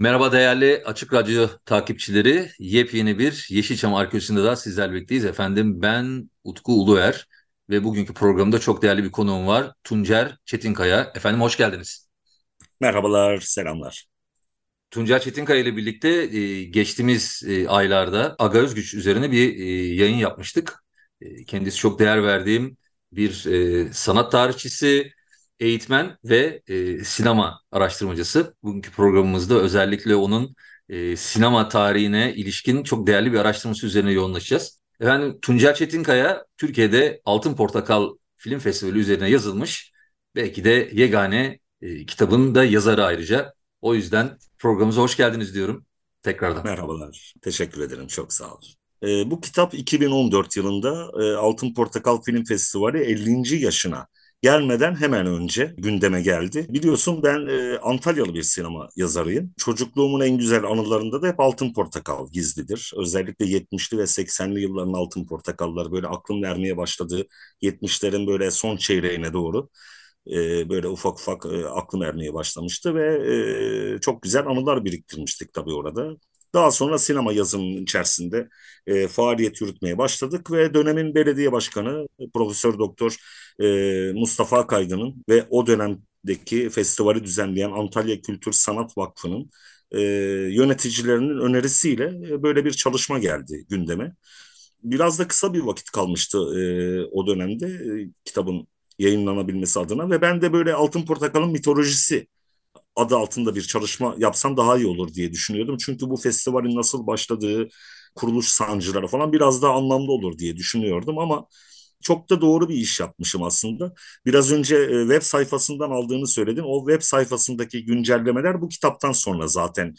Merhaba değerli Açık Radyo takipçileri. Yepyeni bir Yeşilçam Arkeolojisi'nde daha sizlerle birlikteyiz. Efendim ben Utku Uluer ve bugünkü programda çok değerli bir konuğum var. Tuncer Çetinkaya. Efendim hoş geldiniz. Merhabalar, selamlar. Tuncer Çetinkaya ile birlikte e, geçtiğimiz e, aylarda Aga Özgüç üzerine bir e, yayın yapmıştık. E, kendisi çok değer verdiğim bir e, sanat tarihçisi, eğitmen ve e, sinema araştırmacısı. Bugünkü programımızda özellikle onun e, sinema tarihine ilişkin çok değerli bir araştırması üzerine yoğunlaşacağız. Efendim Tuncel Çetinkaya Türkiye'de Altın Portakal Film Festivali üzerine yazılmış. Belki de yegane e, kitabın da yazarı ayrıca. O yüzden programımıza hoş geldiniz diyorum tekrardan. Merhabalar, teşekkür ederim, çok sağ olun. E, bu kitap 2014 yılında e, Altın Portakal Film Festivali 50. yaşına gelmeden hemen önce gündeme geldi. Biliyorsun ben e, Antalyalı bir sinema yazarıyım. Çocukluğumun en güzel anılarında da hep Altın Portakal gizlidir. Özellikle 70'li ve 80'li yılların Altın Portakalları böyle aklım vermeye başladı. 70'lerin böyle son çeyreğine doğru e, böyle ufak ufak e, aklım ermeye başlamıştı ve e, çok güzel anılar biriktirmiştik tabii orada. Daha sonra sinema yazımının içerisinde e, faaliyet yürütmeye başladık ve dönemin belediye başkanı Profesör Doktor e, Mustafa Kaygı'nın ve o dönemdeki festivali düzenleyen Antalya Kültür Sanat Vakfı'nın e, yöneticilerinin önerisiyle e, böyle bir çalışma geldi gündeme. Biraz da kısa bir vakit kalmıştı e, o dönemde e, kitabın yayınlanabilmesi adına ve ben de böyle Altın Portakal'ın mitolojisi adı altında bir çalışma yapsam daha iyi olur diye düşünüyordum. Çünkü bu festivalin nasıl başladığı, kuruluş sancıları falan biraz daha anlamlı olur diye düşünüyordum ama çok da doğru bir iş yapmışım aslında. Biraz önce e, web sayfasından aldığını söyledim. O web sayfasındaki güncellemeler bu kitaptan sonra zaten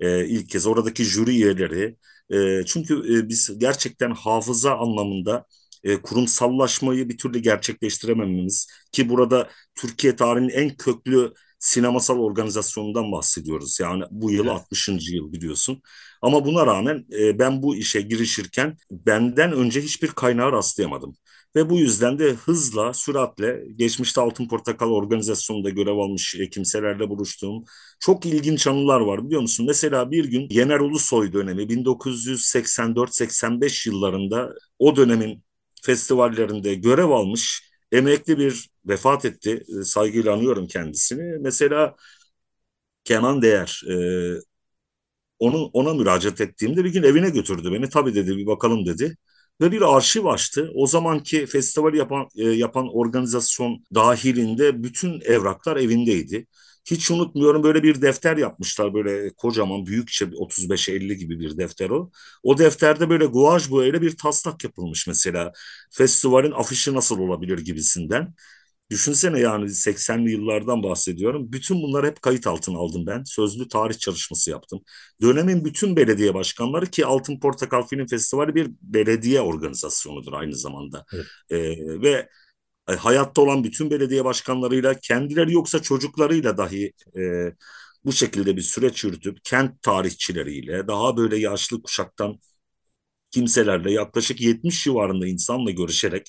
e, ilk kez oradaki jüri üyeleri. E, çünkü biz gerçekten hafıza anlamında kurumsallaşmayı bir türlü gerçekleştiremememiz ki burada Türkiye tarihinin en köklü sinemasal organizasyonundan bahsediyoruz. Yani bu yıl evet. 60. yıl biliyorsun. Ama buna rağmen e, ben bu işe girişirken benden önce hiçbir kaynağı rastlayamadım. Ve bu yüzden de hızla, süratle geçmişte Altın Portakal organizasyonunda görev almış kimselerle buluştuğum çok ilginç anılar var biliyor musun? Mesela bir gün Yener Ulusoy dönemi 1984-85 yıllarında o dönemin festivallerinde görev almış emekli bir vefat etti. E, saygıyla anıyorum kendisini. Mesela Kenan Değer e, onu ona müracaat ettiğimde bir gün evine götürdü beni. Tabii dedi bir bakalım dedi. Ve bir arşiv açtı. O zamanki festival yapan e, yapan organizasyon dahilinde bütün evraklar evindeydi. Hiç unutmuyorum böyle bir defter yapmışlar böyle kocaman büyükçe 35-50 gibi bir defter o. O defterde böyle guaj boyayla bir taslak yapılmış mesela. Festivalin afişi nasıl olabilir gibisinden. Düşünsene yani 80'li yıllardan bahsediyorum. Bütün bunları hep kayıt altına aldım ben. Sözlü tarih çalışması yaptım. Dönemin bütün belediye başkanları ki Altın Portakal Film Festivali bir belediye organizasyonudur aynı zamanda. Evet. Ee, ve hayatta olan bütün belediye başkanlarıyla kendileri yoksa çocuklarıyla dahi e, bu şekilde bir süreç yürütüp kent tarihçileriyle daha böyle yaşlı kuşaktan kimselerle yaklaşık 70 civarında insanla görüşerek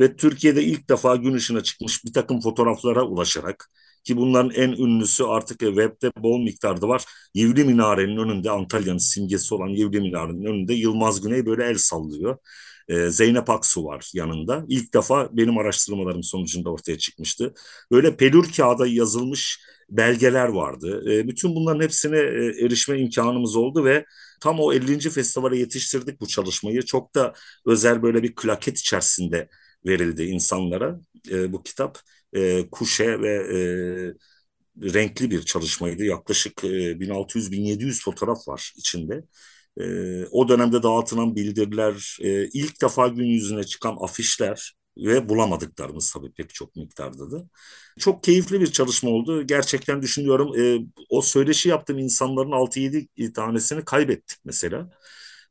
ve Türkiye'de ilk defa gün ışığına çıkmış bir takım fotoğraflara ulaşarak ki bunların en ünlüsü artık webde bol miktarda var. Yivli Minare'nin önünde Antalya'nın simgesi olan Yivli Minare'nin önünde Yılmaz Güney böyle el sallıyor. Ee, Zeynep Aksu var yanında. İlk defa benim araştırmalarım sonucunda ortaya çıkmıştı. Böyle pelür kağıda yazılmış belgeler vardı. Ee, bütün bunların hepsine e, erişme imkanımız oldu ve tam o 50. festivale yetiştirdik bu çalışmayı. Çok da özel böyle bir klaket içerisinde verildi insanlara e, bu kitap. E, kuşe ve renkli bir çalışmaydı. Yaklaşık 1600-1700 fotoğraf var içinde. E, o dönemde dağıtılan bildiriler, e, ilk defa gün yüzüne çıkan afişler, ve bulamadıklarımız tabii pek çok miktarda da. Çok keyifli bir çalışma oldu. Gerçekten düşünüyorum e, o söyleşi yaptığım insanların 6-7 tanesini kaybettik mesela.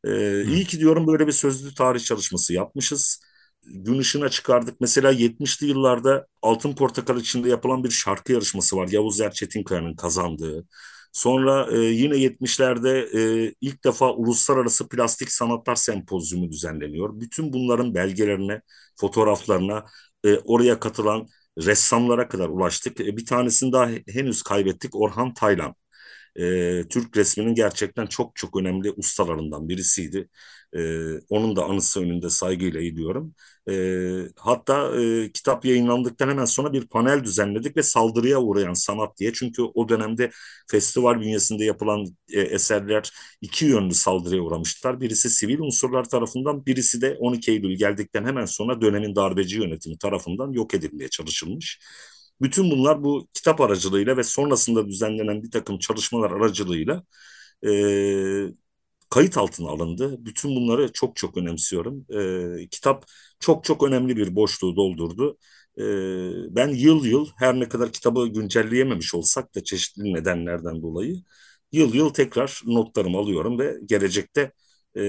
E, iyi ki diyorum böyle bir sözlü tarih çalışması yapmışız. Gün ışığına çıkardık. Mesela 70'li yıllarda Altın Portakal içinde yapılan bir şarkı yarışması var. Yavuz Erçetinkaya'nın kazandığı. Sonra e, yine 70'lerde e, ilk defa Uluslararası Plastik Sanatlar Sempozyumu düzenleniyor. Bütün bunların belgelerine, fotoğraflarına, e, oraya katılan ressamlara kadar ulaştık. E, bir tanesini daha henüz kaybettik. Orhan Taylan. E, Türk resminin gerçekten çok çok önemli ustalarından birisiydi. E, onun da anısı önünde saygıyla eğiliyorum. E, hatta e, kitap yayınlandıktan hemen sonra bir panel düzenledik ve saldırıya uğrayan sanat diye. Çünkü o dönemde festival bünyesinde yapılan e, eserler iki yönlü saldırıya uğramışlar. Birisi sivil unsurlar tarafından, birisi de 12 Eylül geldikten hemen sonra dönemin darbeci yönetimi tarafından yok edilmeye çalışılmış. Bütün bunlar bu kitap aracılığıyla ve sonrasında düzenlenen bir takım çalışmalar aracılığıyla e, kayıt altına alındı. Bütün bunları çok çok önemsiyorum. E, kitap çok çok önemli bir boşluğu doldurdu. E, ben yıl yıl her ne kadar kitabı güncelleyememiş olsak da çeşitli nedenlerden dolayı yıl yıl tekrar notlarımı alıyorum ve gelecekte e,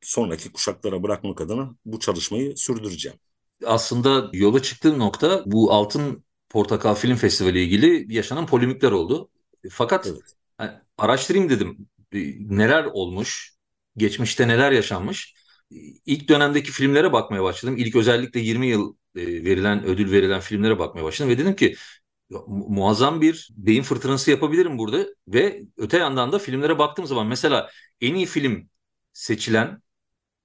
sonraki kuşaklara bırakmak adına bu çalışmayı sürdüreceğim. Aslında yola çıktığım nokta bu Altın Portakal Film Festivali ile ilgili yaşanan polemikler oldu. Fakat evet. yani araştırayım dedim neler olmuş, geçmişte neler yaşanmış. İlk dönemdeki filmlere bakmaya başladım. İlk özellikle 20 yıl e, verilen, ödül verilen filmlere bakmaya başladım ve dedim ki muazzam bir beyin fırtınası yapabilirim burada ve öte yandan da filmlere baktığım zaman mesela en iyi film seçilen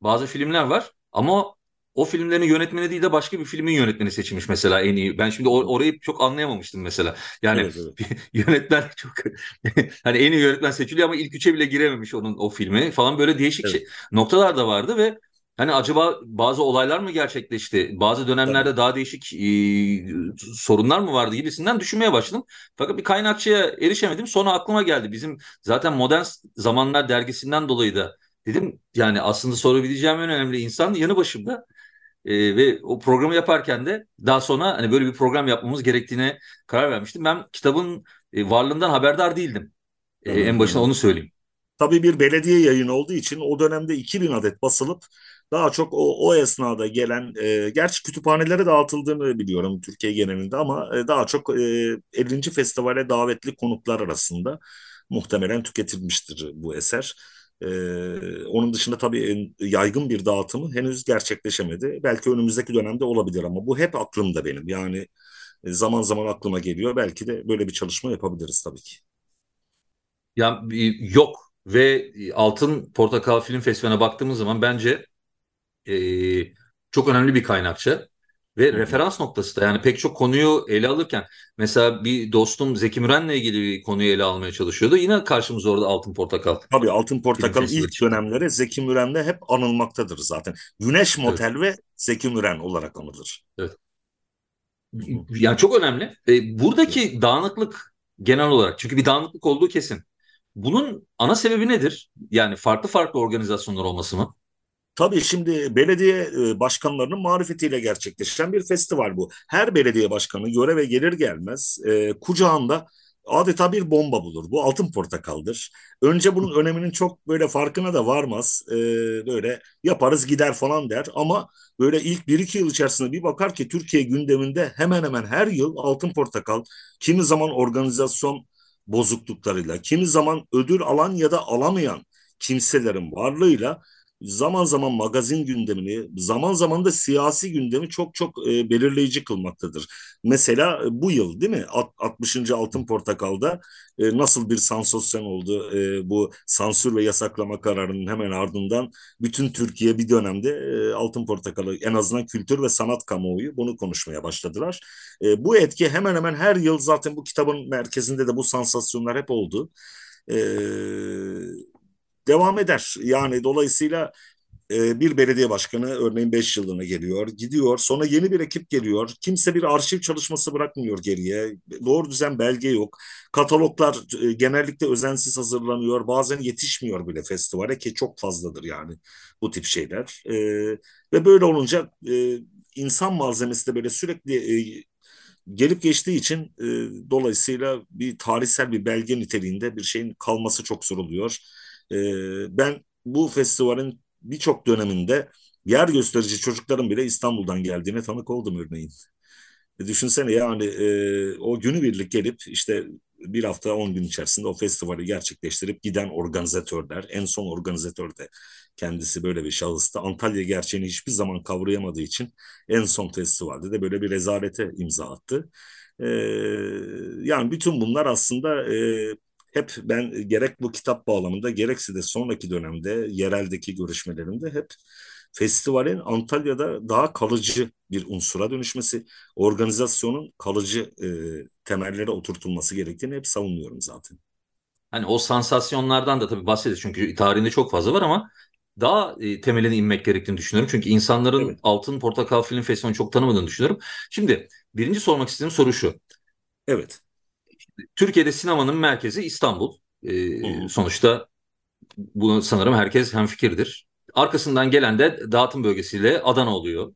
bazı filmler var ama o filmlerin yönetmeni değil de başka bir filmin yönetmeni seçilmiş mesela en iyi. Ben şimdi or- orayı çok anlayamamıştım mesela. Yani evet, evet. yönetmen çok hani en iyi yönetmen seçiliyor ama ilk üçe bile girememiş onun o filmi falan böyle değişik evet. şey noktalar da vardı ve hani acaba bazı olaylar mı gerçekleşti? Bazı dönemlerde evet. daha değişik e, sorunlar mı vardı gibisinden düşünmeye başladım. Fakat bir kaynakçıya erişemedim. Sonra aklıma geldi. Bizim zaten Modern Zamanlar dergisinden dolayı da dedim yani aslında sorabileceğim en önemli insan yanı başımda. E, ve o programı yaparken de daha sonra hani böyle bir program yapmamız gerektiğine karar vermiştim. Ben kitabın e, varlığından haberdar değildim. E, en başına onu söyleyeyim. Tabii bir belediye yayını olduğu için o dönemde 2000 adet basılıp daha çok o, o esnada gelen, e, gerçi kütüphanelere dağıtıldığını biliyorum Türkiye genelinde ama e, daha çok e, 50. festivale davetli konuklar arasında muhtemelen tüketilmiştir bu eser. Ee, onun dışında tabii yaygın bir dağıtımı henüz gerçekleşemedi. Belki önümüzdeki dönemde olabilir ama bu hep aklımda benim. Yani e, zaman zaman aklıma geliyor. Belki de böyle bir çalışma yapabiliriz tabii ki. Ya yok ve Altın Portakal Film Festivali'ne baktığımız zaman bence e, çok önemli bir kaynakçı. Ve referans noktası da yani pek çok konuyu ele alırken mesela bir dostum Zeki Müren'le ilgili bir konuyu ele almaya çalışıyordu. Yine karşımıza orada Altın Portakal. Tabii Altın Portakal ilk çıktı. dönemleri Zeki Müren'le hep anılmaktadır zaten. Güneş Motel evet. ve Zeki Müren olarak anılır. Evet. Yani çok önemli. E, buradaki dağınıklık genel olarak çünkü bir dağınıklık olduğu kesin. Bunun ana sebebi nedir? Yani farklı farklı organizasyonlar olması mı? Tabii şimdi belediye e, başkanlarının marifetiyle gerçekleşen bir festival bu. Her belediye başkanı göreve gelir gelmez e, kucağında adeta bir bomba bulur. Bu altın portakaldır. Önce bunun öneminin çok böyle farkına da varmaz. E, böyle yaparız gider falan der ama böyle ilk bir iki yıl içerisinde bir bakar ki Türkiye gündeminde hemen hemen her yıl altın portakal kimi zaman organizasyon bozukluklarıyla kimi zaman ödül alan ya da alamayan kimselerin varlığıyla zaman zaman magazin gündemini, zaman zaman da siyasi gündemi çok çok e, belirleyici kılmaktadır. Mesela e, bu yıl değil mi? 60. Altın Portakal'da e, nasıl bir sansasyon oldu e, bu sansür ve yasaklama kararının hemen ardından bütün Türkiye bir dönemde e, Altın Portakal'ı en azından kültür ve sanat kamuoyu bunu konuşmaya başladılar. E, bu etki hemen hemen her yıl zaten bu kitabın merkezinde de bu sansasyonlar hep oldu. Eee devam eder. Yani dolayısıyla e, bir belediye başkanı örneğin 5 yıllığına geliyor, gidiyor. Sonra yeni bir ekip geliyor. Kimse bir arşiv çalışması bırakmıyor geriye. Doğru düzen belge yok. Kataloglar e, genellikle özensiz hazırlanıyor. Bazen yetişmiyor bile festivale ki çok fazladır yani bu tip şeyler. E, ve böyle olunca e, insan malzemesi de böyle sürekli e, gelip geçtiği için e, dolayısıyla bir tarihsel bir belge niteliğinde bir şeyin kalması çok zor oluyor. E, ben bu festivalin birçok döneminde yer gösterici çocukların bile İstanbul'dan geldiğine tanık oldum örneğin. E, düşünsene yani e, o günübirlik gelip işte bir hafta on gün içerisinde o festivali gerçekleştirip giden organizatörler, en son organizatör de kendisi böyle bir şahıstı. Antalya gerçeğini hiçbir zaman kavrayamadığı için en son festivalde de böyle bir rezalete imza attı. Ee, yani bütün bunlar aslında e, hep ben gerek bu kitap bağlamında gerekse de sonraki dönemde yereldeki görüşmelerimde hep festivalin Antalya'da daha kalıcı bir unsura dönüşmesi, organizasyonun kalıcı e, temellere oturtulması gerektiğini hep savunuyorum zaten. Hani o sansasyonlardan da tabii bahsederiz çünkü tarihinde çok fazla var ama daha e, temeline inmek gerektiğini düşünüyorum. Çünkü insanların evet. Altın Portakal Film Festivali'ni çok tanımadığını düşünüyorum. Şimdi birinci sormak istediğim soru şu. Evet. Türkiye'de sinemanın merkezi İstanbul. E, sonuçta bunu sanırım herkes hemfikirdir. Arkasından gelen de dağıtım bölgesiyle Adana oluyor.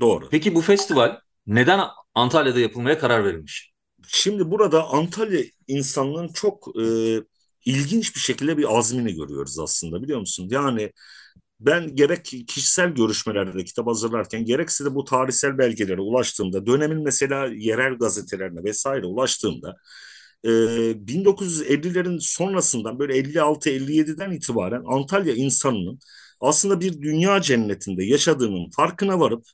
Doğru. Peki bu festival neden Antalya'da yapılmaya karar verilmiş? Şimdi burada Antalya insanlığın çok e, ilginç bir şekilde bir azmini görüyoruz aslında biliyor musun? Yani ben gerek kişisel görüşmelerde kitap hazırlarken gerekse de bu tarihsel belgelere ulaştığımda dönemin mesela yerel gazetelerine vesaire ulaştığımda e, 1950'lerin sonrasından böyle 56-57'den itibaren Antalya insanının aslında bir dünya cennetinde yaşadığının farkına varıp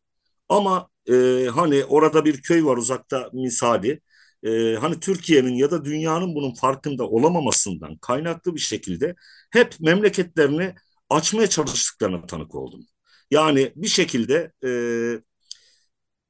ama e, hani orada bir köy var uzakta misali e, hani Türkiye'nin ya da dünyanın bunun farkında olamamasından kaynaklı bir şekilde hep memleketlerini açmaya çalıştıklarına tanık oldum. Yani bir şekilde e,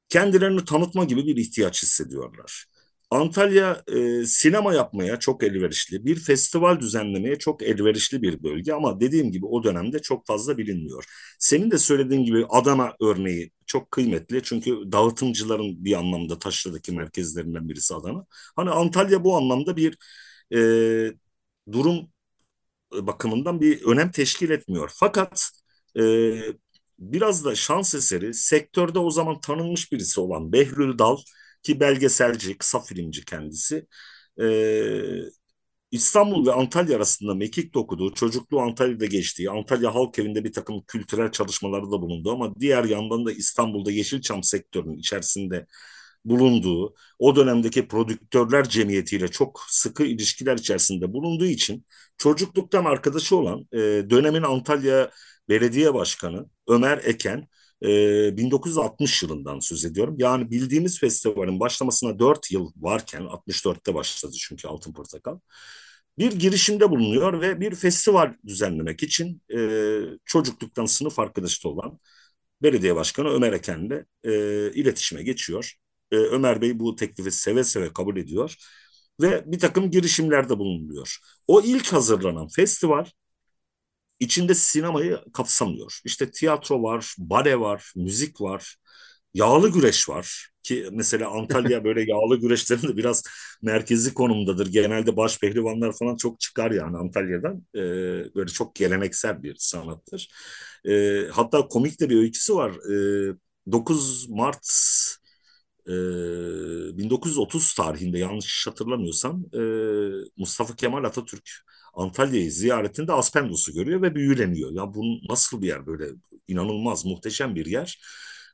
kendilerini tanıtma gibi bir ihtiyaç hissediyorlar. Antalya e, sinema yapmaya çok elverişli, bir festival düzenlemeye çok elverişli bir bölge ama dediğim gibi o dönemde çok fazla bilinmiyor. Senin de söylediğin gibi Adana örneği çok kıymetli çünkü dağıtımcıların bir anlamda taşradaki merkezlerinden birisi Adana. Hani Antalya bu anlamda bir e, durum bakımından bir önem teşkil etmiyor. Fakat e, biraz da şans eseri sektörde o zaman tanınmış birisi olan Behlül Dal ki belgeselci, kısa filmci kendisi. Ee, İstanbul ve Antalya arasında mekik okuduğu, çocukluğu Antalya'da geçtiği, Antalya Halk Evi'nde bir takım kültürel çalışmaları da bulundu ama diğer yandan da İstanbul'da Yeşilçam sektörünün içerisinde bulunduğu, o dönemdeki prodüktörler cemiyetiyle çok sıkı ilişkiler içerisinde bulunduğu için çocukluktan arkadaşı olan e, dönemin Antalya Belediye Başkanı Ömer Eken e, ee, 1960 yılından söz ediyorum. Yani bildiğimiz festivalin başlamasına 4 yıl varken 64'te başladı çünkü Altın Portakal. Bir girişimde bulunuyor ve bir festival düzenlemek için e, çocukluktan sınıf arkadaşı olan belediye başkanı Ömer Eken'le e, iletişime geçiyor. E, Ömer Bey bu teklifi seve seve kabul ediyor ve bir takım girişimlerde bulunuyor. O ilk hazırlanan festival içinde sinemayı kapsamıyor. İşte tiyatro var, bale var, müzik var, yağlı güreş var ki mesela Antalya böyle yağlı güreşlerin de biraz merkezi konumdadır. Genelde baş pehlivanlar falan çok çıkar yani Antalya'dan. Ee, böyle çok geleneksel bir sanattır. Ee, hatta komik de bir öyküsü var. Ee, 9 Mart e, 1930 tarihinde yanlış hatırlamıyorsam e, Mustafa Kemal Atatürk Antalya'yı ziyaretinde Aspendos'u görüyor ve büyüleniyor. Ya bu nasıl bir yer böyle inanılmaz muhteşem bir yer.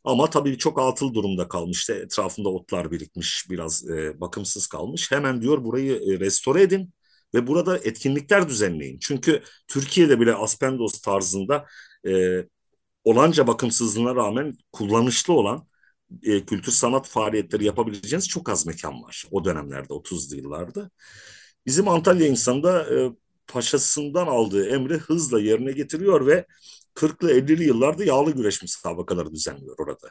Ama tabii çok atıl durumda kalmış. İşte etrafında otlar birikmiş, biraz e, bakımsız kalmış. Hemen diyor burayı e, restore edin ve burada etkinlikler düzenleyin. Çünkü Türkiye'de bile Aspendos tarzında e, olanca bakımsızlığına rağmen kullanışlı olan e, kültür sanat faaliyetleri yapabileceğiniz çok az mekan var o dönemlerde 30'lu yıllarda. Bizim Antalya insanı da e, paşasından aldığı emri hızla yerine getiriyor ve 40'lı 50'li yıllarda yağlı güreş müsabakaları düzenliyor orada.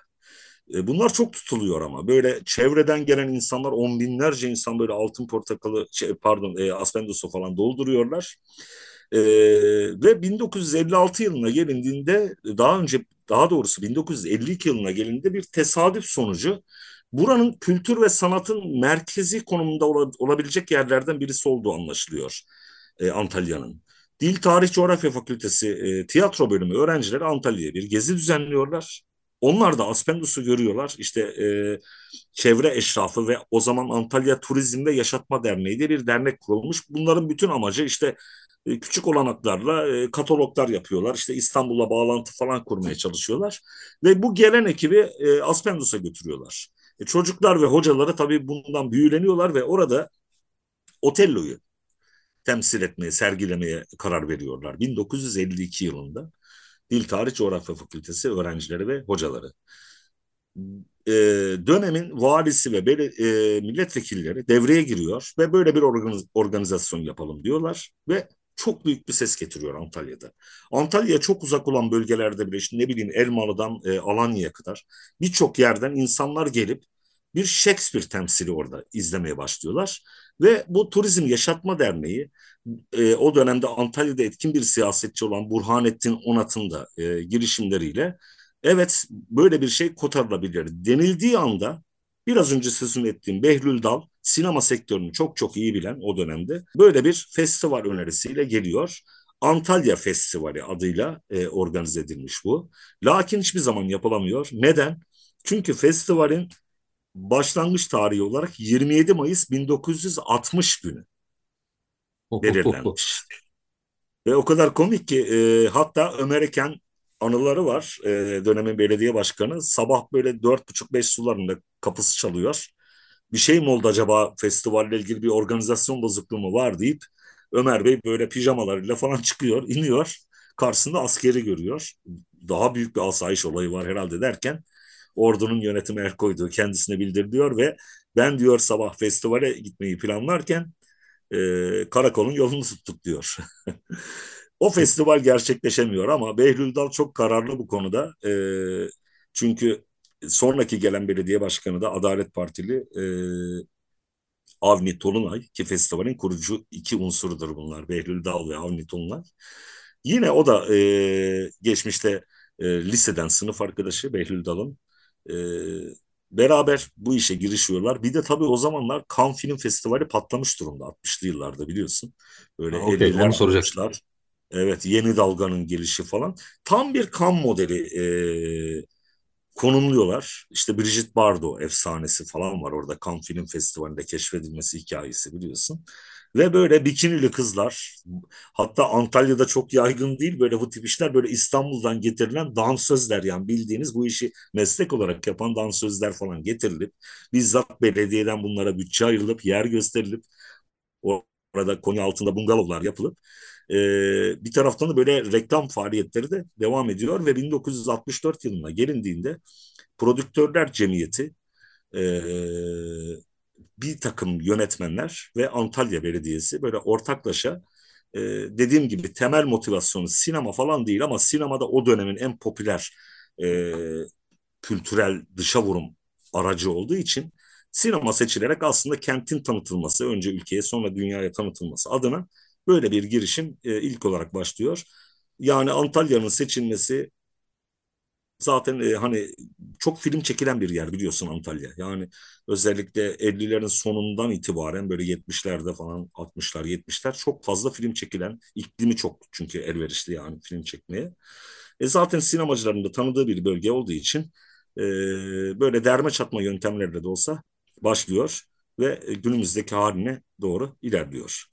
E, bunlar çok tutuluyor ama böyle çevreden gelen insanlar on binlerce insan böyle altın portakalı şey, pardon e, aspendosu falan dolduruyorlar. E, ve 1956 yılına gelindiğinde daha önce daha doğrusu 1952 yılına gelindiğinde bir tesadüf sonucu buranın kültür ve sanatın merkezi konumunda olabilecek yerlerden birisi olduğu anlaşılıyor e, Antalya'nın. Dil Tarih Coğrafya Fakültesi e, tiyatro bölümü öğrencileri Antalya'ya bir gezi düzenliyorlar. onlar da Aspendus'u görüyorlar. İşte e, çevre eşrafı ve o zaman Antalya Turizm ve Yaşatma Derneği diye bir dernek kurulmuş. Bunların bütün amacı işte e, küçük olanaklarla e, kataloglar yapıyorlar. İşte İstanbul'la bağlantı falan kurmaya çalışıyorlar. Ve bu gelen ekibi e, Aspendus'a götürüyorlar. E, çocuklar ve hocaları tabii bundan büyüleniyorlar ve orada Otello'yu temsil etmeye, sergilemeye karar veriyorlar. 1952 yılında Dil Tarih Coğrafya Fakültesi öğrencileri ve hocaları. E, dönemin valisi ve e, milletvekilleri devreye giriyor ve böyle bir organiz organizasyon yapalım diyorlar ve çok büyük bir ses getiriyor Antalya'da. Antalya çok uzak olan bölgelerde bile işte ne bileyim Elmalı'dan e, Alanya'ya kadar birçok yerden insanlar gelip bir Shakespeare temsili orada izlemeye başlıyorlar. Ve bu Turizm Yaşatma Derneği e, o dönemde Antalya'da etkin bir siyasetçi olan Burhanettin Onat'ın da e, girişimleriyle evet böyle bir şey kotarılabilir denildiği anda biraz önce sözünü ettiğim Behlül Dal sinema sektörünü çok çok iyi bilen o dönemde böyle bir festival önerisiyle geliyor. Antalya Festivali adıyla e, organize edilmiş bu. Lakin hiçbir zaman yapılamıyor. Neden? Çünkü festivalin başlangıç tarihi olarak 27 Mayıs 1960 günü belirlenmiş. Ve o kadar komik ki e, hatta Ömer Eken anıları var. E, dönemin belediye başkanı sabah böyle dört buçuk beş sularında kapısı çalıyor. Bir şey mi oldu acaba festivalle ilgili bir organizasyon bozukluğu mu var deyip Ömer Bey böyle pijamalarıyla falan çıkıyor, iniyor. Karşısında askeri görüyor. Daha büyük bir asayiş olayı var herhalde derken ordunun yönetimi el koyduğu kendisine bildiriliyor ve ben diyor sabah festivale gitmeyi planlarken e, karakolun yolunu tuttuk diyor. o festival gerçekleşemiyor ama Behlül Dal çok kararlı bu konuda. E, çünkü sonraki gelen belediye başkanı da Adalet Partili e, Avni Tolunay ki festivalin kurucu iki unsurudur bunlar. Behlül Dal ve Avni Tolunay. Yine o da e, geçmişte e, liseden sınıf arkadaşı Behlül Dal'ın e, beraber bu işe girişiyorlar. Bir de tabii o zamanlar Cannes Film Festivali patlamış durumda 60'lı yıllarda biliyorsun. Böyle ha, okay, onu soracaklar. Evet yeni dalganın gelişi falan. Tam bir Cannes modeli e, konumluyorlar. İşte Brigitte Bardot efsanesi falan var orada Cannes Film Festivali'nde keşfedilmesi hikayesi biliyorsun. Ve böyle bikinili kızlar hatta Antalya'da çok yaygın değil böyle bu tip işler böyle İstanbul'dan getirilen dansözler yani bildiğiniz bu işi meslek olarak yapan dansözler falan getirilip bizzat belediyeden bunlara bütçe ayrılıp yer gösterilip orada Konya altında bungalovlar yapılıp e, bir taraftan da böyle reklam faaliyetleri de devam ediyor ve 1964 yılına gelindiğinde Prodüktörler Cemiyeti e, bir takım yönetmenler ve Antalya Belediyesi böyle ortaklaşa e, dediğim gibi temel motivasyonu sinema falan değil ama sinemada o dönemin en popüler e, kültürel dışa vurum aracı olduğu için sinema seçilerek aslında kentin tanıtılması önce ülkeye sonra dünyaya tanıtılması adına böyle bir girişim e, ilk olarak başlıyor. Yani Antalya'nın seçilmesi zaten e, hani çok film çekilen bir yer biliyorsun Antalya. Yani özellikle 50'lerin sonundan itibaren böyle 70'lerde falan 60'lar 70'ler çok fazla film çekilen iklimi çok çünkü elverişli yani film çekmeye. E zaten sinemacıların da tanıdığı bir bölge olduğu için e, böyle derme çatma yöntemlerle de olsa başlıyor ve günümüzdeki haline doğru ilerliyor.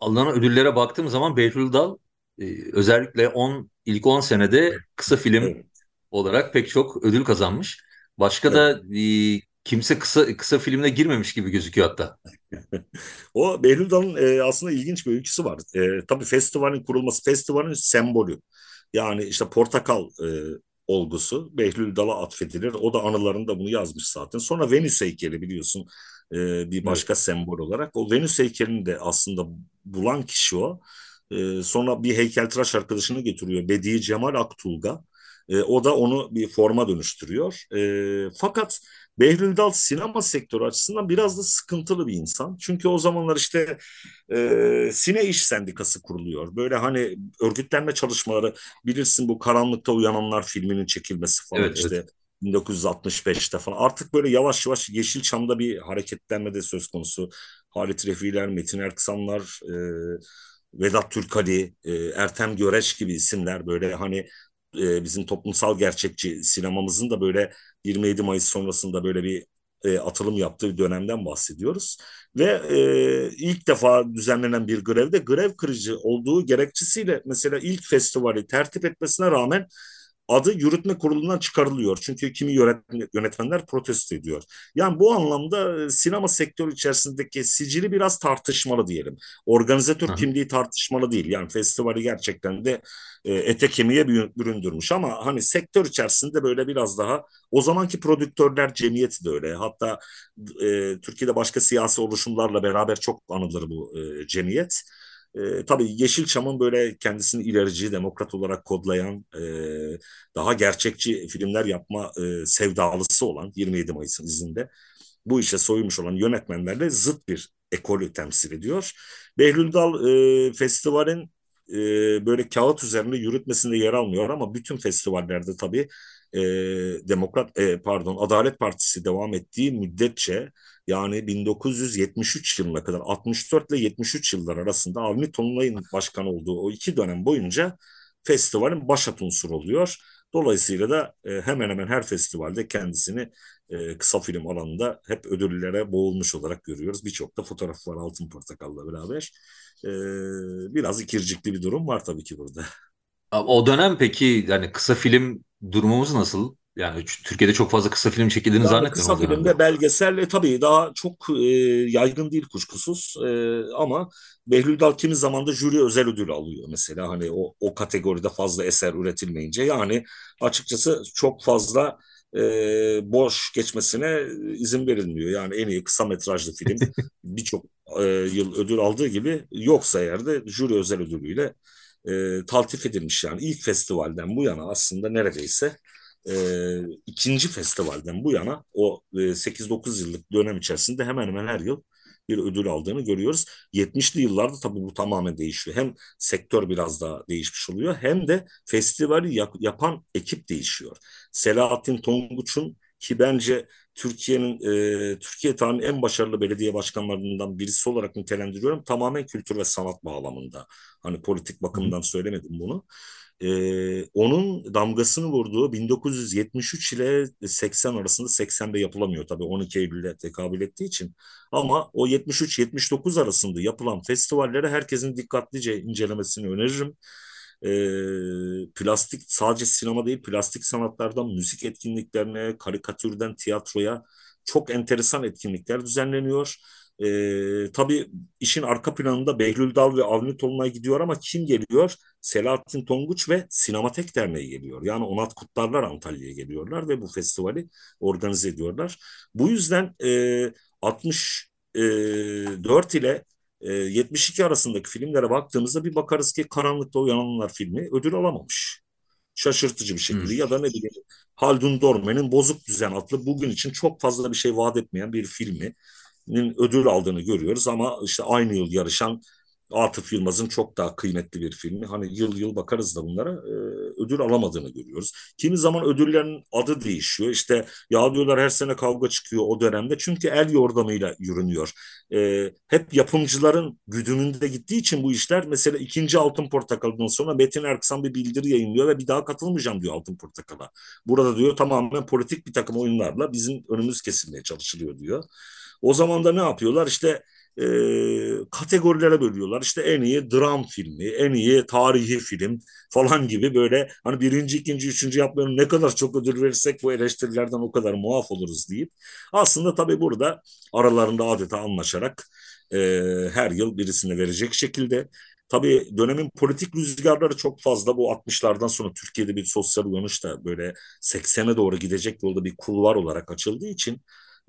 Alınan ödüllere baktığım zaman Behlül Dal e, özellikle 10 ilk 10 senede kısa film evet. olarak pek çok ödül kazanmış. Başka evet. da e, kimse kısa kısa filmine girmemiş gibi gözüküyor hatta. o Behlül Dal'ın e, aslında ilginç bir öyküsü var. E, tabii festivalin kurulması, festivalin sembolü. Yani işte portakal e, olgusu Behlül Dal'a atfedilir. O da anılarında bunu yazmış zaten. Sonra Venüs heykeli biliyorsun e, bir başka evet. sembol olarak. O Venüs heykelini de aslında bulan kişi o. E, sonra bir heykeltıraş arkadaşını getiriyor. Bediye Cemal Aktulga. E, o da onu bir forma dönüştürüyor. E, fakat Behlül Dal sinema sektörü açısından biraz da sıkıntılı bir insan. Çünkü o zamanlar işte e, Sine İş Sendikası kuruluyor. Böyle hani örgütlenme çalışmaları bilirsin bu Karanlıkta Uyananlar filminin çekilmesi falan evet, işte. Evet. 1965'te falan artık böyle yavaş yavaş Yeşilçam'da bir hareketlenme de söz konusu. Halit Refiler, Metin Erksanlar, e, Vedat Türkali, e, Ertem Göreç gibi isimler böyle hani e, bizim toplumsal gerçekçi sinemamızın da böyle 27 Mayıs sonrasında böyle bir e, atılım yaptığı dönemden bahsediyoruz. Ve e, ilk defa düzenlenen bir grevde grev kırıcı olduğu gerekçesiyle mesela ilk festivali tertip etmesine rağmen adı yürütme kurulundan çıkarılıyor. Çünkü kimi yönetmenler protesto ediyor. Yani bu anlamda e, sinema sektörü içerisindeki sicili biraz tartışmalı diyelim. Organizatör Hı. kimliği tartışmalı değil. Yani festivali gerçekten de e, ete kemiğe büründürmüş ama hani sektör içerisinde böyle biraz daha o zamanki prodüktörler cemiyeti de öyle. Hatta e, Türkiye'de başka siyasi oluşumlarla beraber çok anılır bu e, cemiyet. E, tabii Yeşilçam'ın böyle kendisini ilerici, demokrat olarak kodlayan, e, daha gerçekçi filmler yapma e, sevdalısı olan 27 Mayıs'ın izinde bu işe soymuş olan yönetmenlerle zıt bir ekolü temsil ediyor. Behlül Dal e, festivalin e, böyle kağıt üzerinde yürütmesinde yer almıyor ama bütün festivallerde tabii e, Demokrat e, pardon Adalet Partisi devam ettiği müddetçe yani 1973 yılına kadar 64 ile 73 yıllar arasında Avni Tonlay'ın başkan olduğu o iki dönem boyunca festivalin başat unsur oluyor. Dolayısıyla da e, hemen hemen her festivalde kendisini e, kısa film alanında hep ödüllere boğulmuş olarak görüyoruz. Birçok da fotoğraf var Altın Portakal'la beraber. E, biraz ikircikli bir durum var tabii ki burada. O dönem peki yani kısa film durumumuz nasıl? Yani Türkiye'de çok fazla kısa film çekildiğini yani zannetmiyorum. Kısa filmde belgesel e, tabii daha çok e, yaygın değil kuşkusuz e, ama Behlül Dal kimi zaman da jüri özel ödül alıyor mesela hani o, o kategoride fazla eser üretilmeyince yani açıkçası çok fazla e, boş geçmesine izin verilmiyor. Yani en iyi kısa metrajlı film birçok e, yıl ödül aldığı gibi yoksa eğer de jüri özel ödülüyle e, taltif edilmiş yani ilk festivalden bu yana aslında neredeyse e, ikinci festivalden bu yana o e, 8-9 yıllık dönem içerisinde hemen hemen her yıl bir ödül aldığını görüyoruz. 70'li yıllarda tabii bu tamamen değişiyor. Hem sektör biraz daha değişmiş oluyor hem de festivali yap- yapan ekip değişiyor. Selahattin Tonguç'un ki bence Türkiye'nin e, Türkiye tarihinin en başarılı belediye başkanlarından birisi olarak nitelendiriyorum. Tamamen kültür ve sanat bağlamında. Hani politik bakımdan söylemedim bunu e, onun damgasını vurduğu 1973 ile 80 arasında 80'de yapılamıyor tabii 12 Eylül'de tekabül ettiği için ama o 73-79 arasında yapılan festivallere herkesin dikkatlice incelemesini öneririm. E, plastik sadece sinema değil plastik sanatlardan müzik etkinliklerine, karikatürden tiyatroya çok enteresan etkinlikler düzenleniyor. E, tabii işin arka planında Behlül Dal ve Avni Tolunay gidiyor ama kim geliyor? Selahattin Tonguç ve Sinematek Derneği geliyor. Yani Onat Kutlarlar Antalya'ya geliyorlar ve bu festivali organize ediyorlar. Bu yüzden e, 64 ile e, 72 arasındaki filmlere baktığımızda bir bakarız ki Karanlıkta Uyananlar filmi ödül alamamış. Şaşırtıcı bir şekilde hmm. ya da ne bileyim Haldun Dorme'nin Bozuk Düzen adlı bugün için çok fazla bir şey vaat etmeyen bir filmi ödül aldığını görüyoruz ama işte aynı yıl yarışan Atıf Yılmaz'ın çok daha kıymetli bir filmi. Hani yıl yıl bakarız da bunlara e, ödül alamadığını görüyoruz. Kimi zaman ödüllerin adı değişiyor. İşte ya diyorlar her sene kavga çıkıyor o dönemde. Çünkü el yordamıyla yürünüyor. E, hep yapımcıların güdümünde gittiği için bu işler mesela ikinci Altın Portakal'dan sonra Metin Erksan bir bildiri yayınlıyor ve bir daha katılmayacağım diyor Altın Portakal'a. Burada diyor tamamen politik bir takım oyunlarla bizim önümüz kesilmeye çalışılıyor diyor. O zaman da ne yapıyorlar? İşte e, kategorilere bölüyorlar. İşte en iyi dram filmi, en iyi tarihi film falan gibi böyle hani birinci, ikinci, üçüncü yapmayanın ne kadar çok ödül verirsek bu eleştirilerden o kadar muaf oluruz deyip aslında tabii burada aralarında adeta anlaşarak e, her yıl birisine verecek şekilde Tabii dönemin politik rüzgarları çok fazla. Bu 60'lardan sonra Türkiye'de bir sosyal uyanış da böyle 80'e doğru gidecek yolda bir kulvar olarak açıldığı için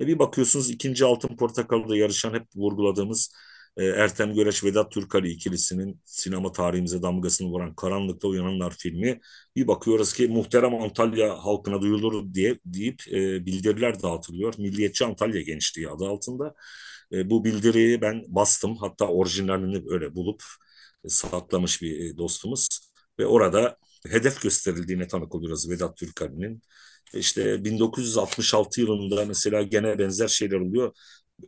e bir bakıyorsunuz ikinci Altın Portakal'da yarışan hep vurguladığımız e, Ertem Göreç Vedat Türkali ikilisinin sinema tarihimize damgasını vuran Karanlıkta Uyananlar filmi bir bakıyoruz ki muhterem Antalya halkına duyulur diye deyip e, bildiriler dağıtılıyor. Milliyetçi Antalya Gençliği adı altında. E, bu bildiriyi ben bastım hatta orijinalini öyle bulup e, saklamış bir e, dostumuz ve orada hedef gösterildiğine tanık oluyoruz Vedat Türkali'nin. İşte 1966 yılında mesela gene benzer şeyler oluyor.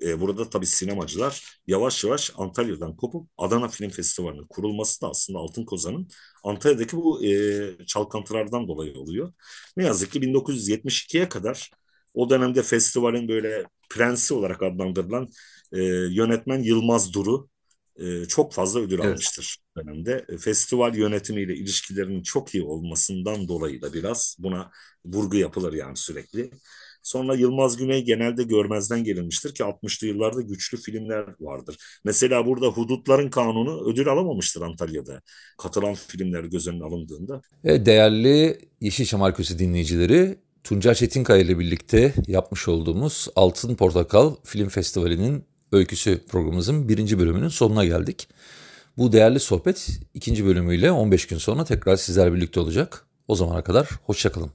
E, burada tabii sinemacılar yavaş yavaş Antalya'dan kopup Adana Film Festivali'nin kurulması da aslında Altın Kozan'ın Antalya'daki bu e, çalkantılardan dolayı oluyor. Ne yazık ki 1972'ye kadar o dönemde festivalin böyle prensi olarak adlandırılan e, yönetmen Yılmaz Duru e, çok fazla ödül Evet. almıştır dönemde. E, Festival yönetimiyle ilişkilerinin çok iyi olmasından dolayı da biraz buna vurgu yapılır yani sürekli. Sonra Yılmaz Güney genelde görmezden gelinmiştir ki 60'lı yıllarda güçlü filmler vardır. Mesela burada Hudutların Kanunu ödül alamamıştır Antalya'da. Katılan filmler göz önüne alındığında. Değerli Yeşilçam Arkası dinleyicileri, Tuncel Çetinkaya ile birlikte yapmış olduğumuz Altın Portakal Film Festivali'nin öyküsü programımızın birinci bölümünün sonuna geldik. Bu değerli sohbet ikinci bölümüyle 15 gün sonra tekrar sizler birlikte olacak. O zamana kadar hoşçakalın.